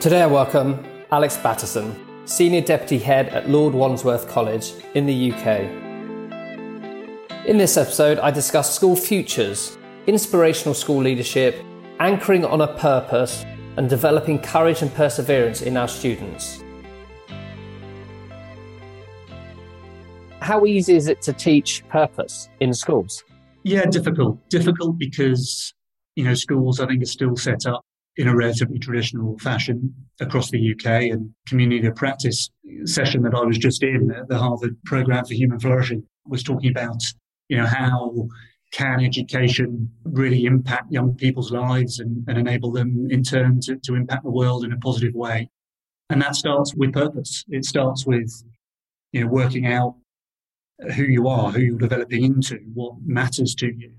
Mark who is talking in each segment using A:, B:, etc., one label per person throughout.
A: Today I welcome Alex Batterson, Senior Deputy Head at Lord Wandsworth College in the UK. In this episode, I discuss school futures, inspirational school leadership, anchoring on a purpose, and developing courage and perseverance in our students. How easy is it to teach purpose in schools?
B: Yeah, difficult. Difficult because, you know, schools I think are still set up in a relatively traditional fashion across the UK and community of practice session that I was just in, at the Harvard Programme for Human Flourishing, was talking about, you know, how can education really impact young people's lives and, and enable them in turn to, to impact the world in a positive way. And that starts with purpose. It starts with, you know, working out who you are, who you're developing into, what matters to you.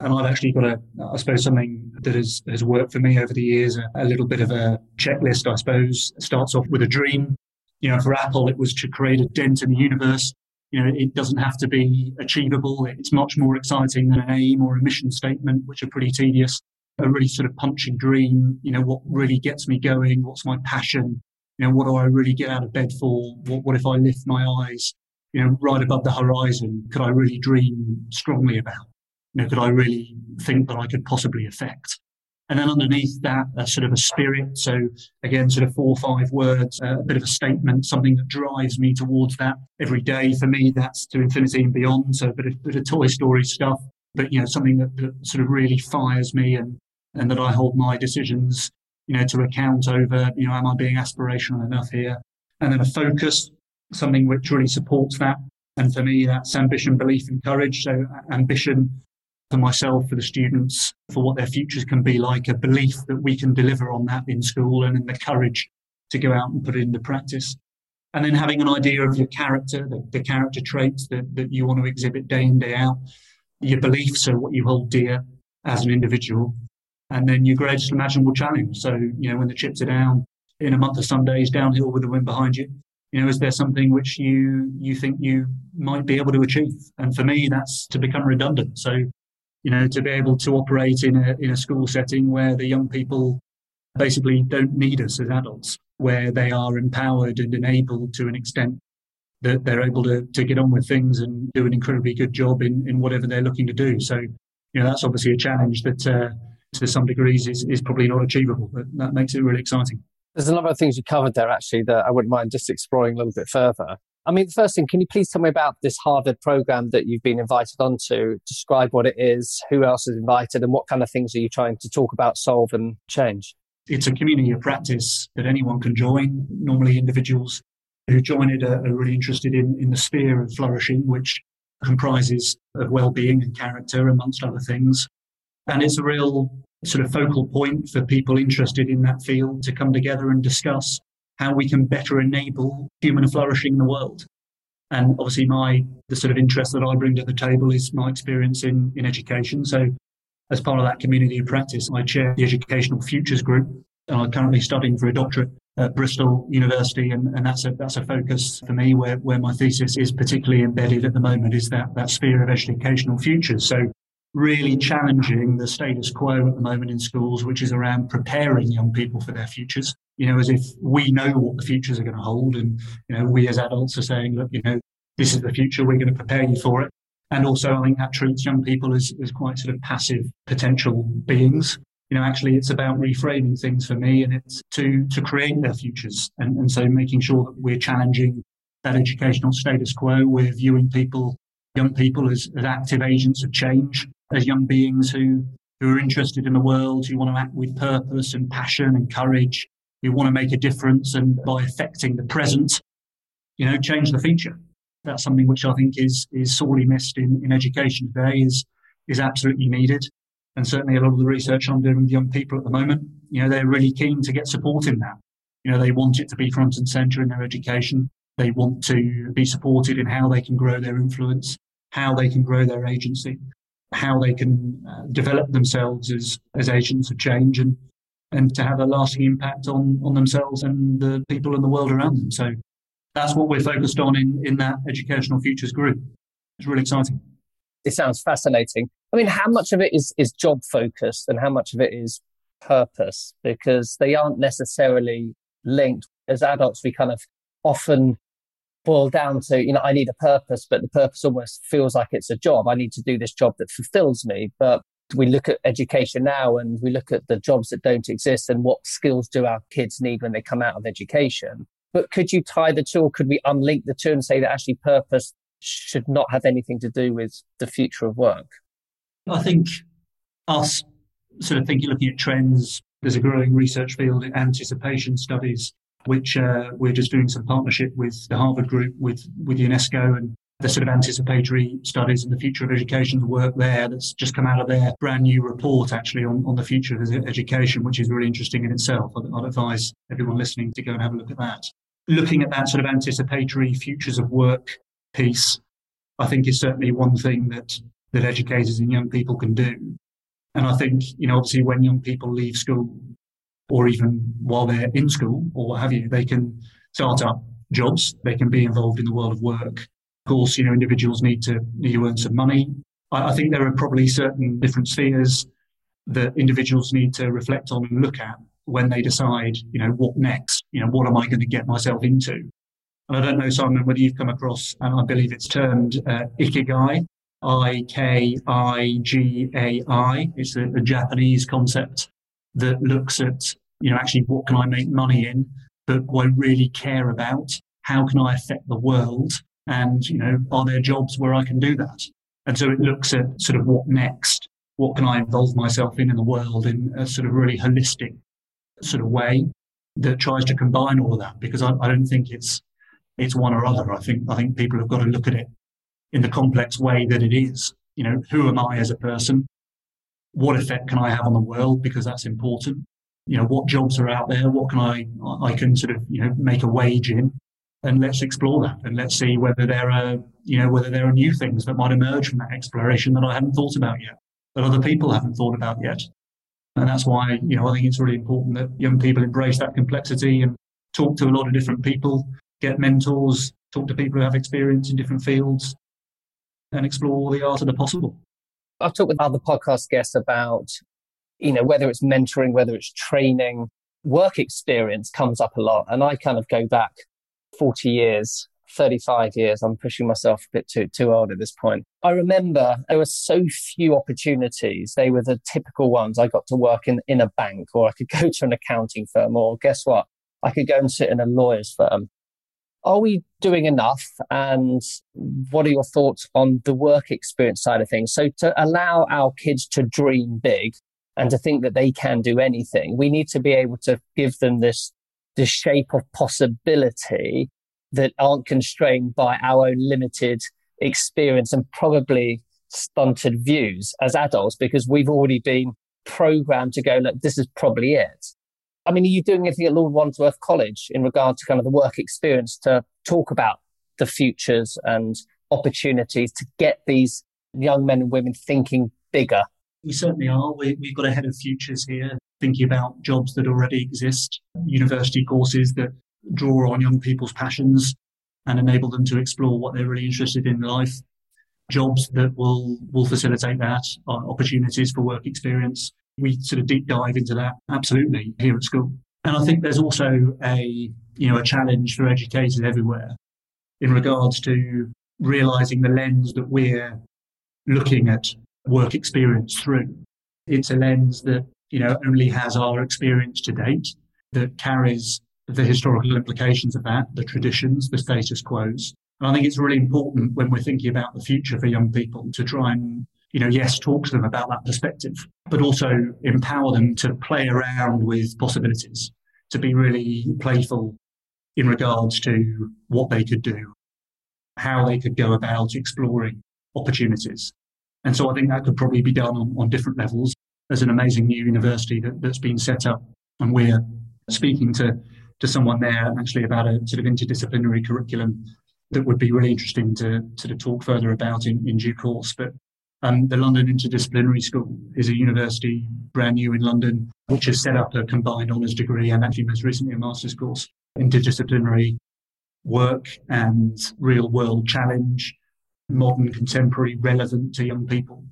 B: And I've actually got a, I suppose, something that has, has worked for me over the years, a, a little bit of a checklist, I suppose. It starts off with a dream. You know, for Apple, it was to create a dent in the universe. You know, it doesn't have to be achievable. It's much more exciting than an aim or a mission statement, which are pretty tedious. A really sort of punchy dream. You know, what really gets me going? What's my passion? You know, what do I really get out of bed for? What, what if I lift my eyes, you know, right above the horizon? Could I really dream strongly about? Know, could I really think that I could possibly affect? And then underneath that, a sort of a spirit. So again, sort of four or five words, uh, a bit of a statement, something that drives me towards that every day. For me, that's to infinity and beyond. So a bit of, bit of Toy Story stuff, but you know, something that, that sort of really fires me and, and that I hold my decisions, you know, to account over, you know, am I being aspirational enough here? And then a focus, something which really supports that. And for me, that's ambition, belief, and courage. So ambition for myself, for the students, for what their futures can be like, a belief that we can deliver on that in school and then the courage to go out and put it into practice. And then having an idea of your character, the, the character traits that, that you want to exhibit day in, day out, your beliefs, so what you hold dear as an individual, and then your greatest imaginable challenge. So, you know, when the chips are down in a month of Sundays downhill with the wind behind you, you know, is there something which you you think you might be able to achieve? And for me, that's to become redundant. So you know, to be able to operate in a, in a school setting where the young people basically don't need us as adults, where they are empowered and enabled to an extent that they're able to, to get on with things and do an incredibly good job in, in whatever they're looking to do. So, you know, that's obviously a challenge that uh, to some degrees is, is probably not achievable, but that makes it really exciting.
A: There's a number of things you covered there actually that I wouldn't mind just exploring a little bit further. I mean, the first thing, can you please tell me about this Harvard program that you've been invited onto? Describe what it is, who else is invited, and what kind of things are you trying to talk about, solve, and change?
B: It's a community of practice that anyone can join. Normally, individuals who join it are, really interested in, in the sphere of flourishing, which comprises of well-being and character, amongst other things. And it's a real sort of focal point for people interested in that field to come together and discuss how we can better enable human flourishing in the world. And obviously, my the sort of interest that I bring to the table is my experience in, in education. So, as part of that community of practice, I chair the Educational Futures Group, and I'm currently studying for a doctorate at Bristol University, and, and that's a that's a focus for me where where my thesis is particularly embedded at the moment is that that sphere of educational futures. So, really challenging the status quo at the moment in schools, which is around preparing young people for their futures you know, as if we know what the futures are going to hold. And, you know, we as adults are saying, look, you know, this is the future. We're going to prepare you for it. And also, I think that treats young people as, as quite sort of passive potential beings. You know, actually, it's about reframing things for me and it's to, to create their futures. And, and so making sure that we're challenging that educational status quo. We're viewing people, young people as, as active agents of change, as young beings who, who are interested in the world, who want to act with purpose and passion and courage, we want to make a difference and by affecting the present, you know, change the future. That's something which I think is, is sorely missed in, in education today is, is absolutely needed. And certainly a lot of the research I'm doing with young people at the moment, you know, they're really keen to get support in that. You know, they want it to be front and center in their education. They want to be supported in how they can grow their influence, how they can grow their agency, how they can uh, develop themselves as, as agents of change. And and to have a lasting impact on, on themselves and the people in the world around them. So that's what we're focused on in, in that educational futures group. It's really exciting.
A: It sounds fascinating. I mean, how much of it is, is job focused and how much of it is purpose? Because they aren't necessarily linked. As adults, we kind of often boil down to, you know, I need a purpose, but the purpose almost feels like it's a job. I need to do this job that fulfills me. But we look at education now and we look at the jobs that don't exist and what skills do our kids need when they come out of education. But could you tie the two or could we unlink the two and say that actually purpose should not have anything to do with the future of work?
B: I think us sort of thinking, looking at trends, there's a growing research field in anticipation studies, which uh, we're just doing some partnership with the Harvard Group, with, with UNESCO and the sort of anticipatory studies and the future of education work there that's just come out of their brand new report actually on, on the future of education, which is really interesting in itself. I'd, I'd advise everyone listening to go and have a look at that. Looking at that sort of anticipatory futures of work piece, I think is certainly one thing that, that educators and young people can do. And I think, you know, obviously when young people leave school or even while they're in school or what have you, they can start up jobs. They can be involved in the world of work of course, you know, individuals need to need to earn some money. I, I think there are probably certain different spheres that individuals need to reflect on and look at when they decide, you know, what next? You know, what am I going to get myself into? And I don't know, Simon, whether you've come across, and I believe it's termed uh, ikigai, I K I G A I. It's a, a, Japanese concept that looks at, you know, actually what can I make money in, but what I really care about? How can I affect the world? And, you know, are there jobs where I can do that? And so it looks at sort of what next? What can I involve myself in in the world in a sort of really holistic sort of way that tries to combine all of that? Because I, I don't think it's, it's one or other. I think, I think people have got to look at it in the complex way that it is. You know, who am I as a person? What effect can I have on the world? Because that's important. You know, what jobs are out there? What can I, I can sort of, you know, make a wage in? and let's explore that and let's see whether there are, you know, whether there are new things that might emerge from that exploration that I haven't thought about yet, that other people haven't thought about yet. And that's why, you know, I think it's really important that young people embrace that complexity and talk to a lot of different people, get mentors, talk to people who have experience in different fields and explore the art of the possible.
A: I've talked with other podcast guests about, you know, whether it's mentoring, whether it's training, work experience comes up a lot. And I kind of go back 40 years 35 years. I'm pushing myself a bit too, too old at this point. I remember there were so few opportunities. They were the typical ones. I got to work in, in a bank or I could go to an accounting firm or guess what? I could go and sit in a lawyer's firm. Are we doing enough? And what are your thoughts on the work experience side of things? So to allow our kids to dream big and to think that they can do anything, we need to be able to give them this the shape of possibility that aren't constrained by our own limited experience and probably stunted views as adults because we've already been programmed to go, look, this is probably it. I mean, are you doing anything at Lord Wandsworth College in regard to kind of the work experience to talk about the futures and opportunities to get these young men and women thinking bigger?
B: We certainly are. We, have got a head of futures here thinking about jobs that already exist, university courses that draw on young people's passions and enable them to explore what they're really interested in life. Jobs that will, will facilitate that, uh, opportunities for work experience. We sort of deep dive into that absolutely here at school. And I think there's also a, you know, a challenge for educators everywhere in regards to realizing the lens that we're looking at work experience through. It's a lens that you know, only has our experience to date that carries the historical implications of that, the traditions, the status quos. And I think it's really important when we're thinking about the future for young people to try and, you know, yes, talk to them about that perspective, but also empower them to play around with possibilities, to be really playful in regards to what they could do, how they could go about exploring opportunities. And so I think that could probably be done on, on different levels there's an amazing new university that, that's been set up, and we're speaking to to someone there actually about a sort of interdisciplinary curriculum that would be really interesting to of talk further about in, in due course. But um, the London Interdisciplinary School is a university brand new in London, which has set up a combined honours degree and actually most recently a master's course, interdisciplinary work and real world challenge, modern, contemporary, relevant to young people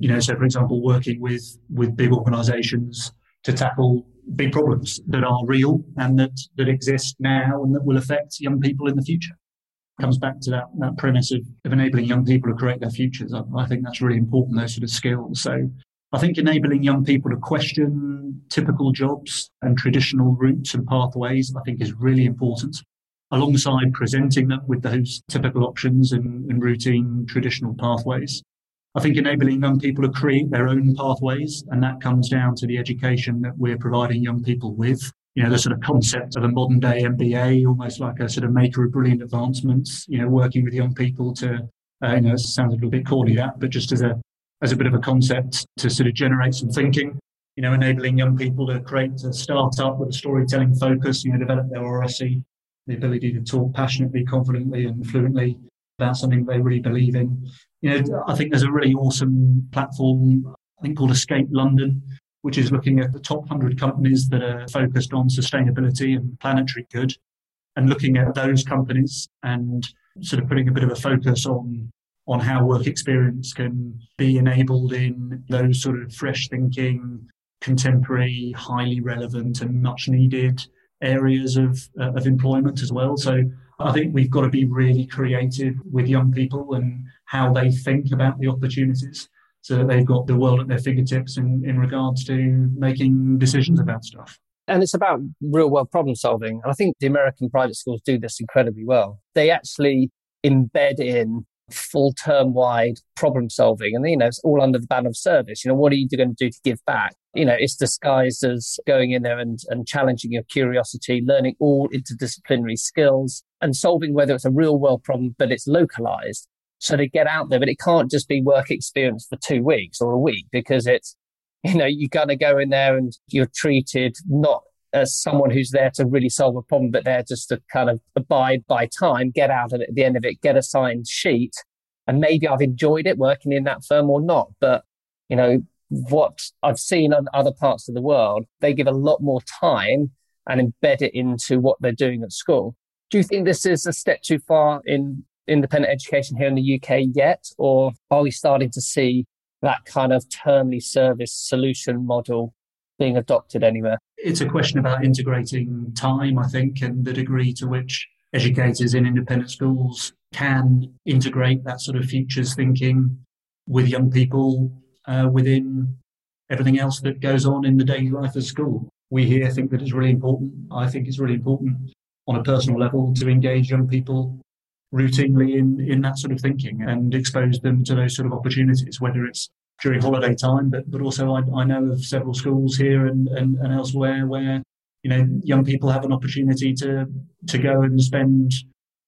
B: you know, so for example, working with with big organisations to tackle big problems that are real and that, that exist now and that will affect young people in the future. Comes back to that, that premise of, of enabling young people to create their futures. I, I think that's really important, those sort of skills. So I think enabling young people to question typical jobs and traditional routes and pathways, I think is really important. Alongside presenting them with those typical options and, and routine traditional pathways. I think enabling young people to create their own pathways, and that comes down to the education that we're providing young people with. You know, the sort of concept of a modern day MBA, almost like a sort of maker of brilliant advancements, you know, working with young people to, uh, you know, it sounds a little bit corny that, but just as a, as a bit of a concept to sort of generate some thinking, you know, enabling young people to create a startup with a storytelling focus, you know, develop their oracy, the ability to talk passionately, confidently and fluently about something they really believe in. You know, I think there's a really awesome platform, I think called Escape London, which is looking at the top 100 companies that are focused on sustainability and planetary good and looking at those companies and sort of putting a bit of a focus on on how work experience can be enabled in those sort of fresh thinking, contemporary, highly relevant and much needed areas of, uh, of employment as well. So I think we've got to be really creative with young people and how they think about the opportunities so that they've got the world at their fingertips in, in regards to making decisions about stuff.
A: And it's about real world problem solving. And I think the American private schools do this incredibly well. They actually embed in full term wide problem solving. And, you know, it's all under the banner of service. You know, what are you going to do to give back? You know, it's disguised as going in there and, and challenging your curiosity, learning all interdisciplinary skills and solving whether it's a real world problem, but it's localized. So to get out there, but it can't just be work experience for two weeks or a week because it's, you know, you got to go in there and you're treated not as someone who's there to really solve a problem, but they're just to kind of abide by time, get out of it at the end of it, get a signed sheet. And maybe I've enjoyed it working in that firm or not. But, you know, what I've seen in other parts of the world, they give a lot more time and embed it into what they're doing at school. Do you think this is a step too far in independent education here in the UK yet? Or are we starting to see that kind of termly service solution model being adopted anywhere?
B: It's a question about integrating time, I think, and the degree to which educators in independent schools can integrate that sort of futures thinking with young people uh, within everything else that goes on in the daily life of school. We here think that it's really important. I think it's really important on a personal level to engage young people routinely in, in that sort of thinking and expose them to those sort of opportunities, whether it's during holiday time, but but also I, I know of several schools here and, and, and elsewhere where you know young people have an opportunity to to go and spend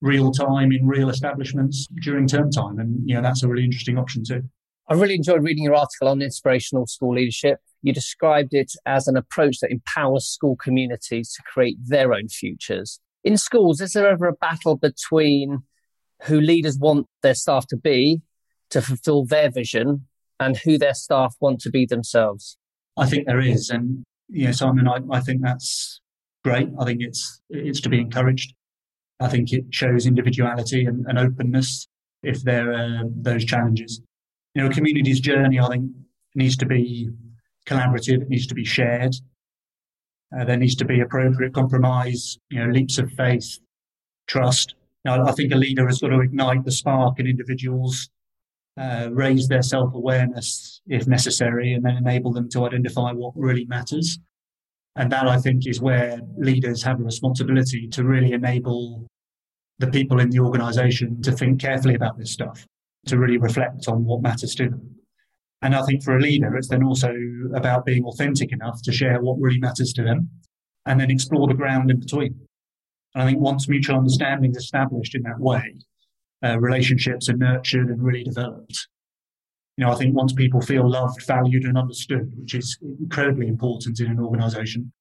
B: real time in real establishments during term time, and you know that's a really interesting option too.
A: I really enjoyed reading your article on inspirational school leadership. You described it as an approach that empowers school communities to create their own futures. In schools, is there ever a battle between who leaders want their staff to be to fulfill their vision and who their staff want to be themselves?
B: I think there is. And, know, Simon, I, I think that's great. I think it's, it's to be encouraged. I think it shows individuality and, and openness if there are those challenges. You know, a community's journey, I think, needs to be collaborative. It needs to be shared. Uh, there needs to be appropriate compromise, you know, leaps of faith, trust. Now, I think a leader has got to ignite the spark in individuals uh, raise their self awareness if necessary, and then enable them to identify what really matters. And that, I think, is where leaders have a responsibility to really enable the people in the organization to think carefully about this stuff, to really reflect on what matters to them. And I think for a leader, it's then also about being authentic enough to share what really matters to them and then explore the ground in between. And I think once mutual understanding is established in that way, uh, relationships are nurtured and really developed. You know, I think once people feel loved, valued, and understood, which is incredibly important in an organisation,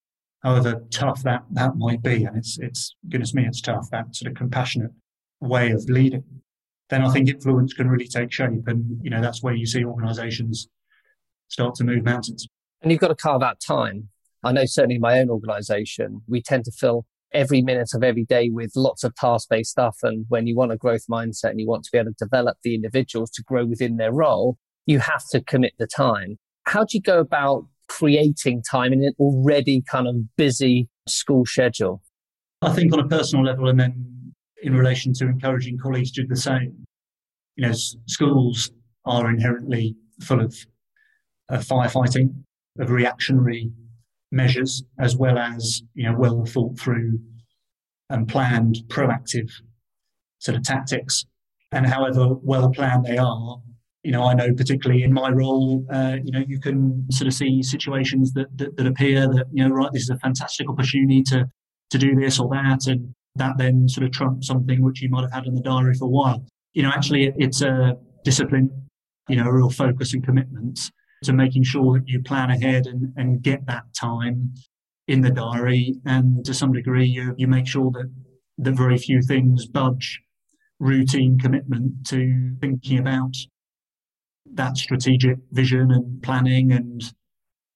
B: however tough that that might be, and it's it's goodness me, it's tough. That sort of compassionate way of leading, then I think influence can really take shape, and you know that's where you see organisations start to move mountains.
A: And you've got to carve out time. I know certainly in my own organisation, we tend to fill every minute of every day with lots of task based stuff. And when you want a growth mindset and you want to be able to develop the individuals to grow within their role, you have to commit the time. How do you go about creating time in an already kind of busy school schedule?
B: I think on a personal level, and then in relation to encouraging colleagues to do the same, you know, schools are inherently full of uh, firefighting, of reactionary measures, as well as, you know, well thought through and planned proactive sort of tactics. And however well planned they are, you know, I know particularly in my role, uh, you know, you can sort of see situations that, that, that appear that, you know, right, this is a fantastic opportunity to to do this or that, and that then sort of trumps something which you might have had in the diary for a while. You know, actually, it's a discipline, you know, a real focus and commitment to making sure that you plan ahead and, and get that time in the diary. And to some degree, you, you make sure that, that very few things budge routine commitment to thinking about that strategic vision and planning and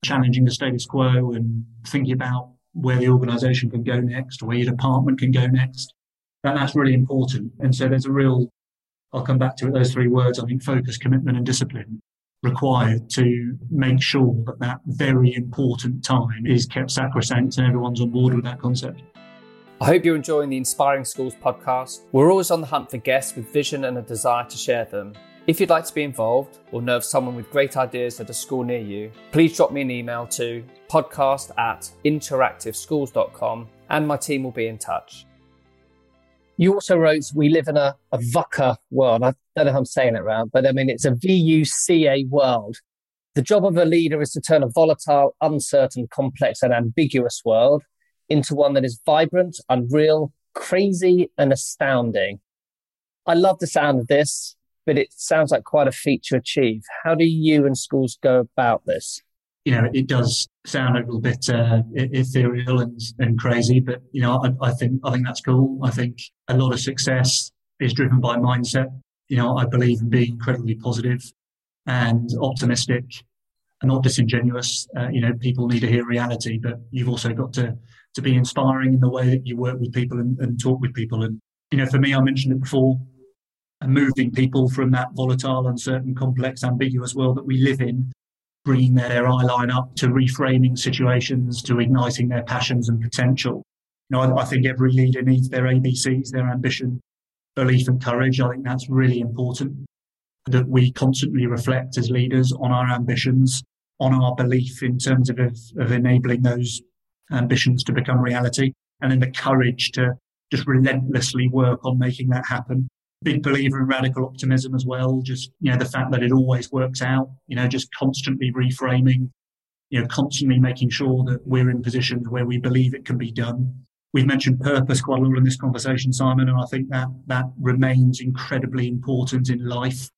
B: challenging the status quo and thinking about where the organization can go next, where your department can go next. That, that's really important. And so there's a real, I'll come back to it, those three words, I think focus, commitment, and discipline required to make sure that that very important time is kept sacrosanct and everyone's on board with that concept.
A: I hope you're enjoying the Inspiring Schools podcast. We're always on the hunt for guests with vision and a desire to share them. If you'd like to be involved or know of someone with great ideas at a school near you, please drop me an email to podcast at interactiveschools.com and my team will be in touch. You also wrote, We live in a, a VUCA world. I don't know if I'm saying it right, but I mean, it's a VUCA world. The job of a leader is to turn a volatile, uncertain, complex, and ambiguous world into one that is vibrant, unreal, crazy, and astounding. I love the sound of this but it sounds like quite a feat to achieve. How do you and schools go about this?
B: You know, it does sound a little bit uh, ethereal and, and crazy, but you know, I, I think I think that's cool. I think a lot of success is driven by mindset. You know, I believe in being incredibly positive and optimistic and not disingenuous. Uh, you know, people need to hear reality, but you've also got to to be inspiring in the way that you work with people and, and talk with people. And you know, for me, I mentioned it before and moving people from that volatile, uncertain, complex, ambiguous world that we live in, bringing their eye line up to reframing situations, to igniting their passions and potential. You know, I, I think every leader needs their ABCs, their ambition, belief, and courage. I think that's really important that we constantly reflect as leaders on our ambitions, on our belief in terms of, of, of enabling those ambitions to become reality, and then the courage to just relentlessly work on making that happen big believer in radical optimism as well. Just, you know, the fact that it always works out, you know, just constantly reframing, you know, constantly making sure that we're in positions where we believe it can be done. We've mentioned purpose quite a lot in this conversation, Simon, and I think that that remains incredibly important in life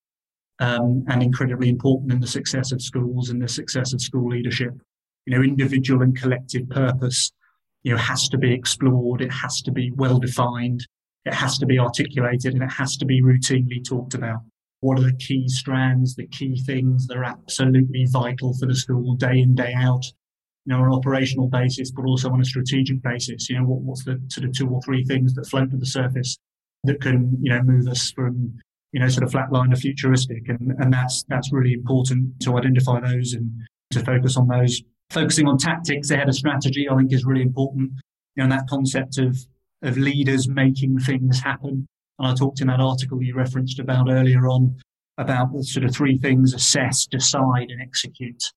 B: um, and incredibly important in the success of schools and the success of school leadership. You know, individual and collective purpose, you know, has to be explored. It has to be well defined. It has to be articulated and it has to be routinely talked about. What are the key strands, the key things that are absolutely vital for the school day in, day out, you know, on an operational basis, but also on a strategic basis? You know, what, what's the sort of two or three things that float to the surface that can, you know, move us from, you know, sort of flatline to futuristic? And, and that's, that's really important to identify those and to focus on those. Focusing on tactics ahead of strategy, I think is really important. You know, that concept of of leaders making things happen. And I talked in that article you referenced about earlier on about the sort of three things assess, decide, and execute.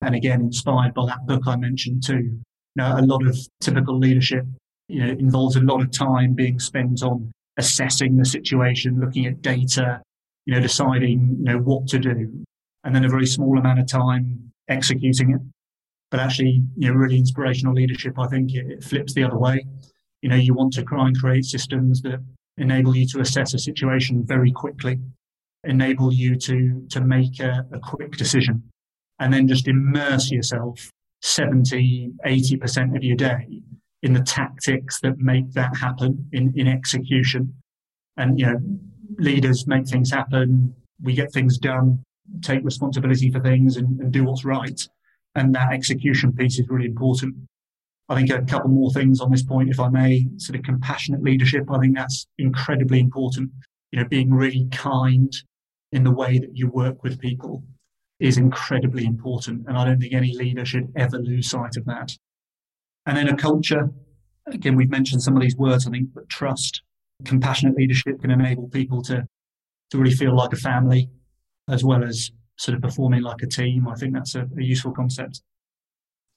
B: And again, inspired by that book I mentioned too. A lot of typical leadership, you know, involves a lot of time being spent on assessing the situation, looking at data, you know, deciding, you know, what to do, and then a very small amount of time executing it. But actually, you know, really inspirational leadership, I think it, it flips the other way. You know, you want to try and create systems that enable you to assess a situation very quickly, enable you to, to make a, a quick decision, and then just immerse yourself 70, 80% of your day in the tactics that make that happen in, in execution. And, you know, leaders make things happen. We get things done, take responsibility for things and, and do what's right. And that execution piece is really important. I think a couple more things on this point, if I may, sort of compassionate leadership. I think that's incredibly important. You know, being really kind in the way that you work with people. is incredibly important. And I don't think any leader should ever lose sight of that. And then a culture, again, we've mentioned some of these words, I think, but trust, compassionate leadership can enable people to, to really feel like a family as well as sort of performing like a team. I think that's a, a useful concept.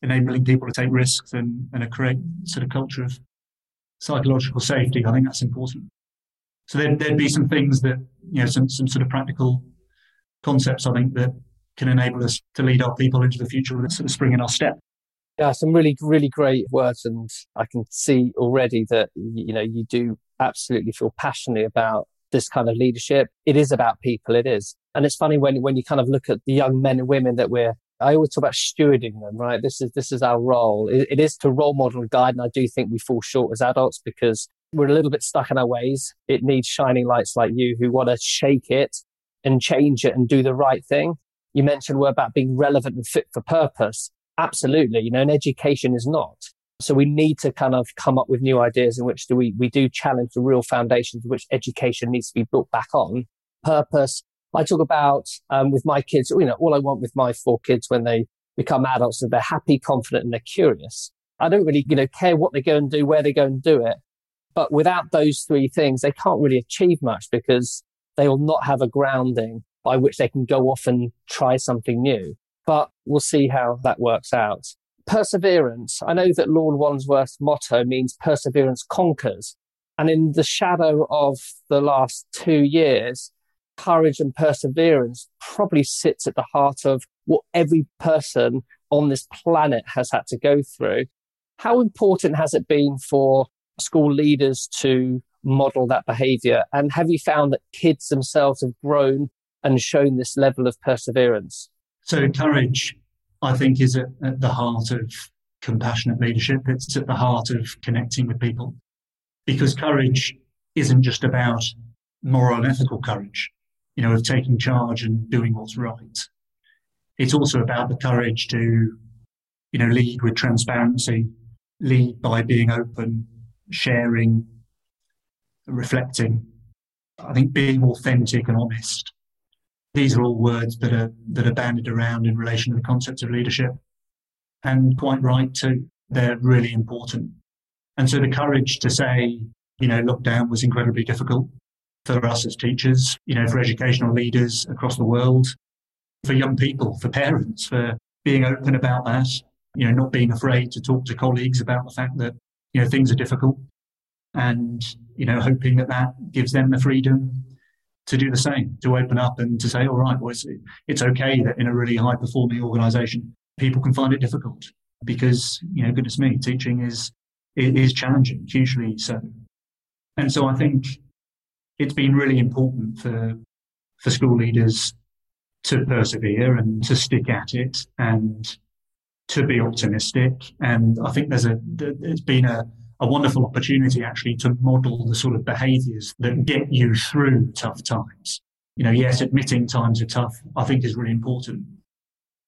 B: Enabling people to take risks and, and create sort of culture of psychological safety. I think that's important. So there, there'd be some things that, you know, some, some sort of practical concepts, I think, that can enable us to lead our people into the future with sort of spring in our step.
A: Yeah, some really, really great words. And I can see already that, you know, you do absolutely feel passionately about this kind of leadership. It is about people. It is. And it's funny when, when you kind of look at the young men and women that we're, I always talk about stewarding them, right? This is, this is our role. it, it is to role model and guide. And I do think we fall short as adults because we're a little bit stuck in our ways. It needs shining lights like you who want to shake it and change it and do the right thing. You mentioned we're about being relevant and fit for purpose. Absolutely. You know, and education is not. So we need to kind of come up with new ideas in which do we, we do challenge the real foundations which education needs to be built back on. Purpose. I talk about, um, with my kids, you know, all I want with my four kids when they become adults is they're happy, confident, and they're curious. I don't really, you know, care what they go and do, where they go and do it. But without those three things, they can't really achieve much because they will not have a grounding by which they can go off and try something new. But we'll see how that works out. Perseverance. I know that Lord Wandsworth's motto means perseverance conquers. And in the shadow of the last two years, courage and perseverance probably sits at the heart of what every person on this planet has had to go through. How important has it been for school leaders to model that behavior? And have you found that kids themselves have grown and shown this level of perseverance?
B: So, courage, I think, is at, at the heart of compassionate leadership. It's at the heart of connecting with people because courage isn't just about moral and ethical courage, you know, of taking charge and doing what's right. It's also about the courage to, you know, lead with transparency, lead by being open, sharing, reflecting. I think being authentic and honest these are all words that are that are bandied around in relation to the concept of leadership, and quite right too. They're really important. And so the courage to say, you know, lockdown was incredibly difficult for us as teachers, you know, for educational leaders across the world, for young people, for parents, for being open about that, you know, not being afraid to talk to colleagues about the fact that, you know, things are difficult and, you know, hoping that that gives them the freedom to do the same, to open up and to say, all right, well, it's, it's okay that in a really high performing organization, people can find it difficult because, you know, goodness me, teaching is, is challenging, hugely so. And so I think it's been really important for, for school leaders to persevere and to stick at it and to be optimistic. And I think there's a, there's been a, a wonderful opportunity actually to model the sort of behaviors that get you through tough times. You know, yes, admitting times are tough, I think is really important.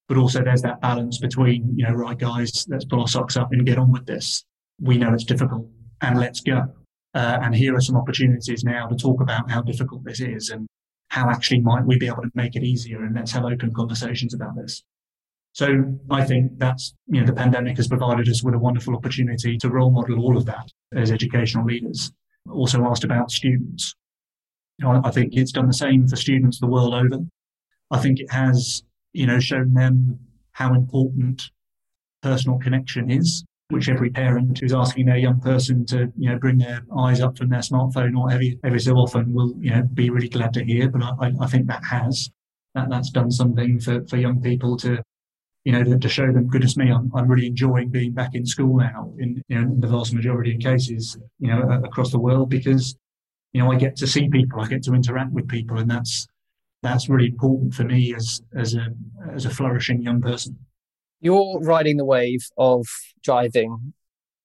B: But also there's that balance between, you know, right guys, let's pull our socks up and get on with this. We know it's difficult and let's go. Uh, and here are some opportunities now to talk about how difficult this is and how actually might we be able to make it easier and let's have open conversations about this. So I think that's, you know, the pandemic has provided us with a wonderful opportunity to role model all of that as educational leaders. Also asked about students. You know, I think it's done the same for students the world over. I think it has, you know, shown them how important personal connection is, which every parent who's asking their young person to, you know, bring their eyes up from their smartphone or every, every so often will, you know, be really glad to hear. But I, I think that has, that, that's done something for, for young people to, you know, to, to, show them, goodness me, I'm, I'm really enjoying being back in school now in, you know, in the vast majority of cases, you know, across the world because, you know, I get to see people, I get to interact with people and that's, that's really important for me as, as a, as a flourishing young person.
A: You're riding the wave of driving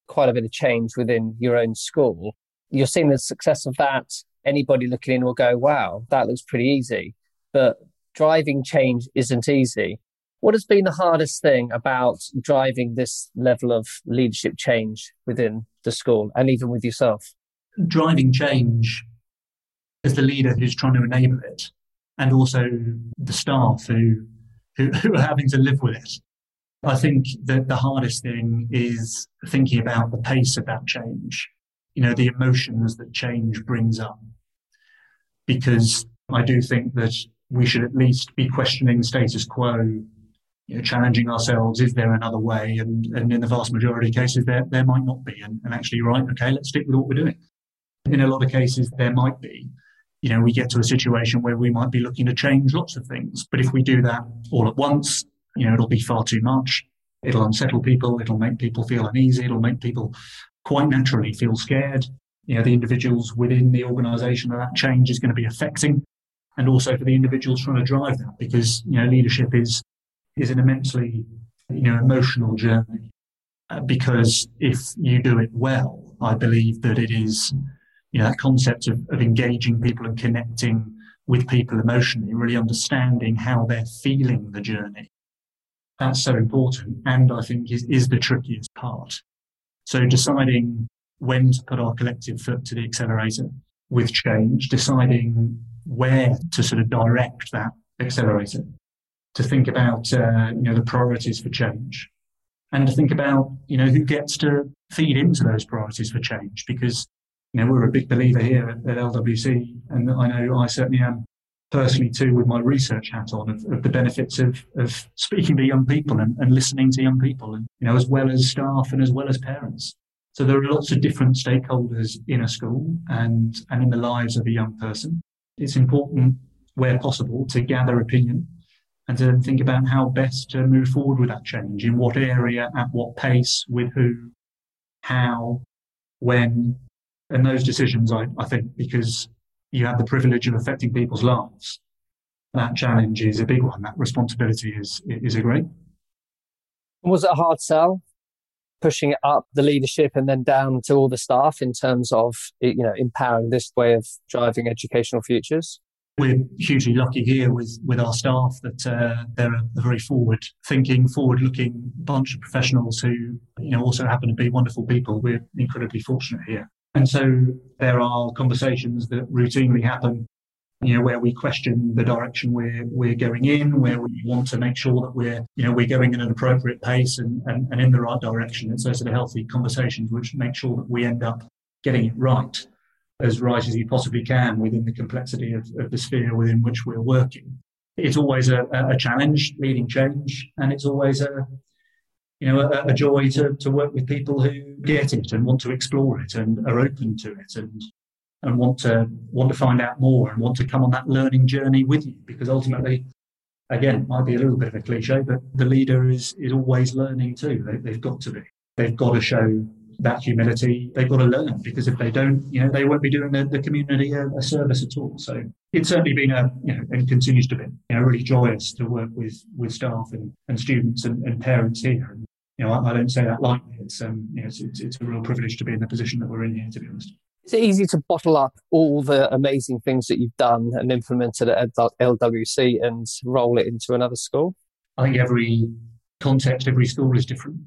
A: quite a bit of change within your own school. You're seeing the success of that. Anybody looking in will go, wow, that looks pretty easy. But driving change isn't easy. What has been the hardest thing about driving this level of leadership change within the school and even with yourself?
B: Driving change as the leader who's trying to enable it, and also the staff who who, who are having to live with it. I think that the hardest thing is thinking about the pace of that change, you know, the emotions that change brings up. Because I do think that we should at least be questioning the status quo, you know, challenging ourselves. Is there another way? And, and in the vast majority of cases, there, there might not be. And, and actually, right, okay, let's stick with what we're doing. In a lot of cases, there might be. You know, we get to a situation where we might be looking to change lots of things. But if we do that all at once, you know, it'll be far too much. It'll unsettle people. It'll make people feel uneasy. It'll make people quite naturally feel scared. You know, the individuals within the organization that that change is going to be affecting and also for the individuals trying to drive that because, you know, leadership is, is an immensely, you know, emotional journey. Uh, because if you do it well, I believe that it is, you know, that concept of, of engaging people and connecting with people emotionally, really understanding how they're feeling the journey that's so important and I think is, is the trickiest part. So deciding when to put our collective foot to the accelerator with change, deciding where to sort of direct that accelerator, to think about, uh, you know, the priorities for change and to think about, you know, who gets to feed into those priorities for change because, you know, we're a big believer here at, at LWC and I know I certainly am personally too with my research hat on of, of the benefits of, of speaking to young people and, and listening to young people and you know as well as staff and as well as parents. So there are lots of different stakeholders in a school and and in the lives of a young person. It's important where possible to gather opinion and to think about how best to move forward with that change in what area at what pace with who how when and those decisions I, I think because you have the privilege of affecting people's lives. That challenge is a big one. That responsibility is is a great.
A: Was it a hard sell, pushing it up the leadership and then down to all the staff in terms of you know empowering this way of driving educational futures?
B: We're hugely lucky here with with our staff that uh, they're a very forward thinking, forward looking bunch of professionals who you know also happen to be wonderful people. We're incredibly fortunate here. And so there are conversations that routinely happen, you know, where we question the direction we're, we're going in, where we want to make sure that we're, you know, we're going in an appropriate pace and, and, and in the right direction. It's those sort of healthy conversations which make sure that we end up getting it right, as right as you possibly can within the complexity of, of the sphere within which we're working. It's always a, a challenge leading change, and it's always a, you know, a, a, joy to, to work with people who get it and want to explore it and are open to it and and want to want to find out more and want to come on that learning journey with you. Because ultimately again it might be a little bit of a cliche but the leader is is always learning too. They, they've got to be. They've got to show that humility. They've got to learn because if they don't you know they won't be doing the, the community a, a service at all. So it's certainly been a you know and continues to be you know really joyous to work with with staff and, and students and, and parents here. and you know, I, I don't say that lightly. It's, um, you know, it's, it's, it's a real privilege to be in the position that we're in here, to be honest.
A: Is it easy to bottle up all the amazing things that you've done and implemented at LWC and roll it into another school?
B: I think every context, every school is different.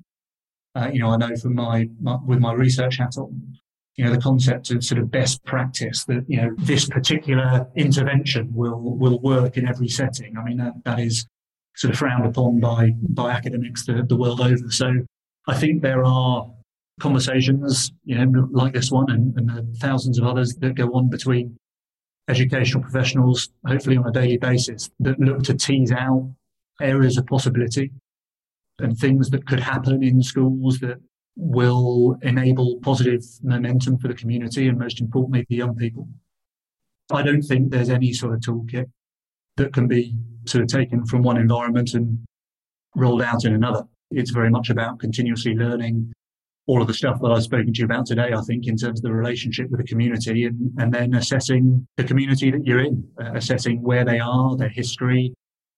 B: Uh, you know, I know from my, my, with my research hat on, you know, the concept of sort of best practice that, you know, this particular intervention will, will work in every setting. I mean, that, that is sort of frowned upon by by academics the, the world over. So I think there are conversations, you know, like this one and, and thousands of others that go on between educational professionals, hopefully on a daily basis, that look to tease out areas of possibility and things that could happen in schools that will enable positive momentum for the community and most importantly, the young people. I don't think there's any sort of toolkit that can be sort of taken from one environment and rolled out in another. It's very much about continuously learning all of the stuff that I've spoken to you about today, I think, in terms of the relationship with the community and, and then assessing the community that you're in, uh, assessing where they are, their history,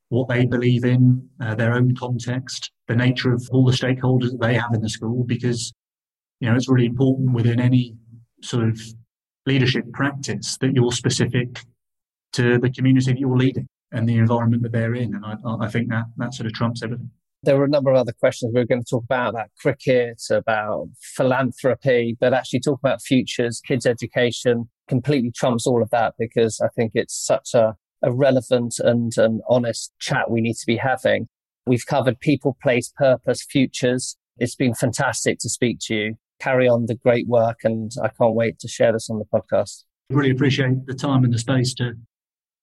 B: what they believe in, uh, their own context, the nature of all the stakeholders that they have in the school, because, you know, it's really important within any sort of leadership practice that you're specific to the community that you're leading and the environment that they're in. And I, I think that, that sort of trumps everything.
A: There were a number of other questions we were going to talk about, about cricket, about philanthropy, but actually talk about futures, kids' education completely trumps all of that because I think it's such a a relevant and an honest chat we need to be having. We've covered people, place, purpose, futures. It's been fantastic to speak to you. Carry on the great work, and I can't wait to share this on the podcast.
B: Really appreciate the time and the space to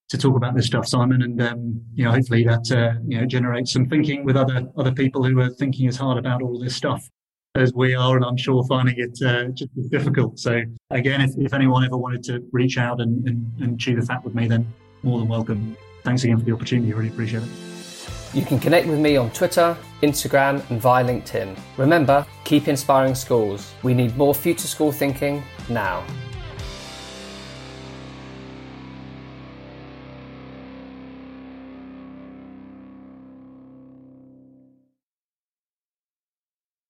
B: to talk about this stuff, Simon, and um, you know, hopefully that uh, you know generates some thinking with other other people who are thinking as hard about all this stuff as we are, and I'm sure finding it uh, just difficult. So again, if, if anyone ever wanted to reach out and, and, and chew the fat with me, then more than welcome. Thanks again for the opportunity. I really appreciate it.
A: You can connect with me on Twitter, Instagram, and via LinkedIn. Remember, keep inspiring schools. We need more future school thinking now.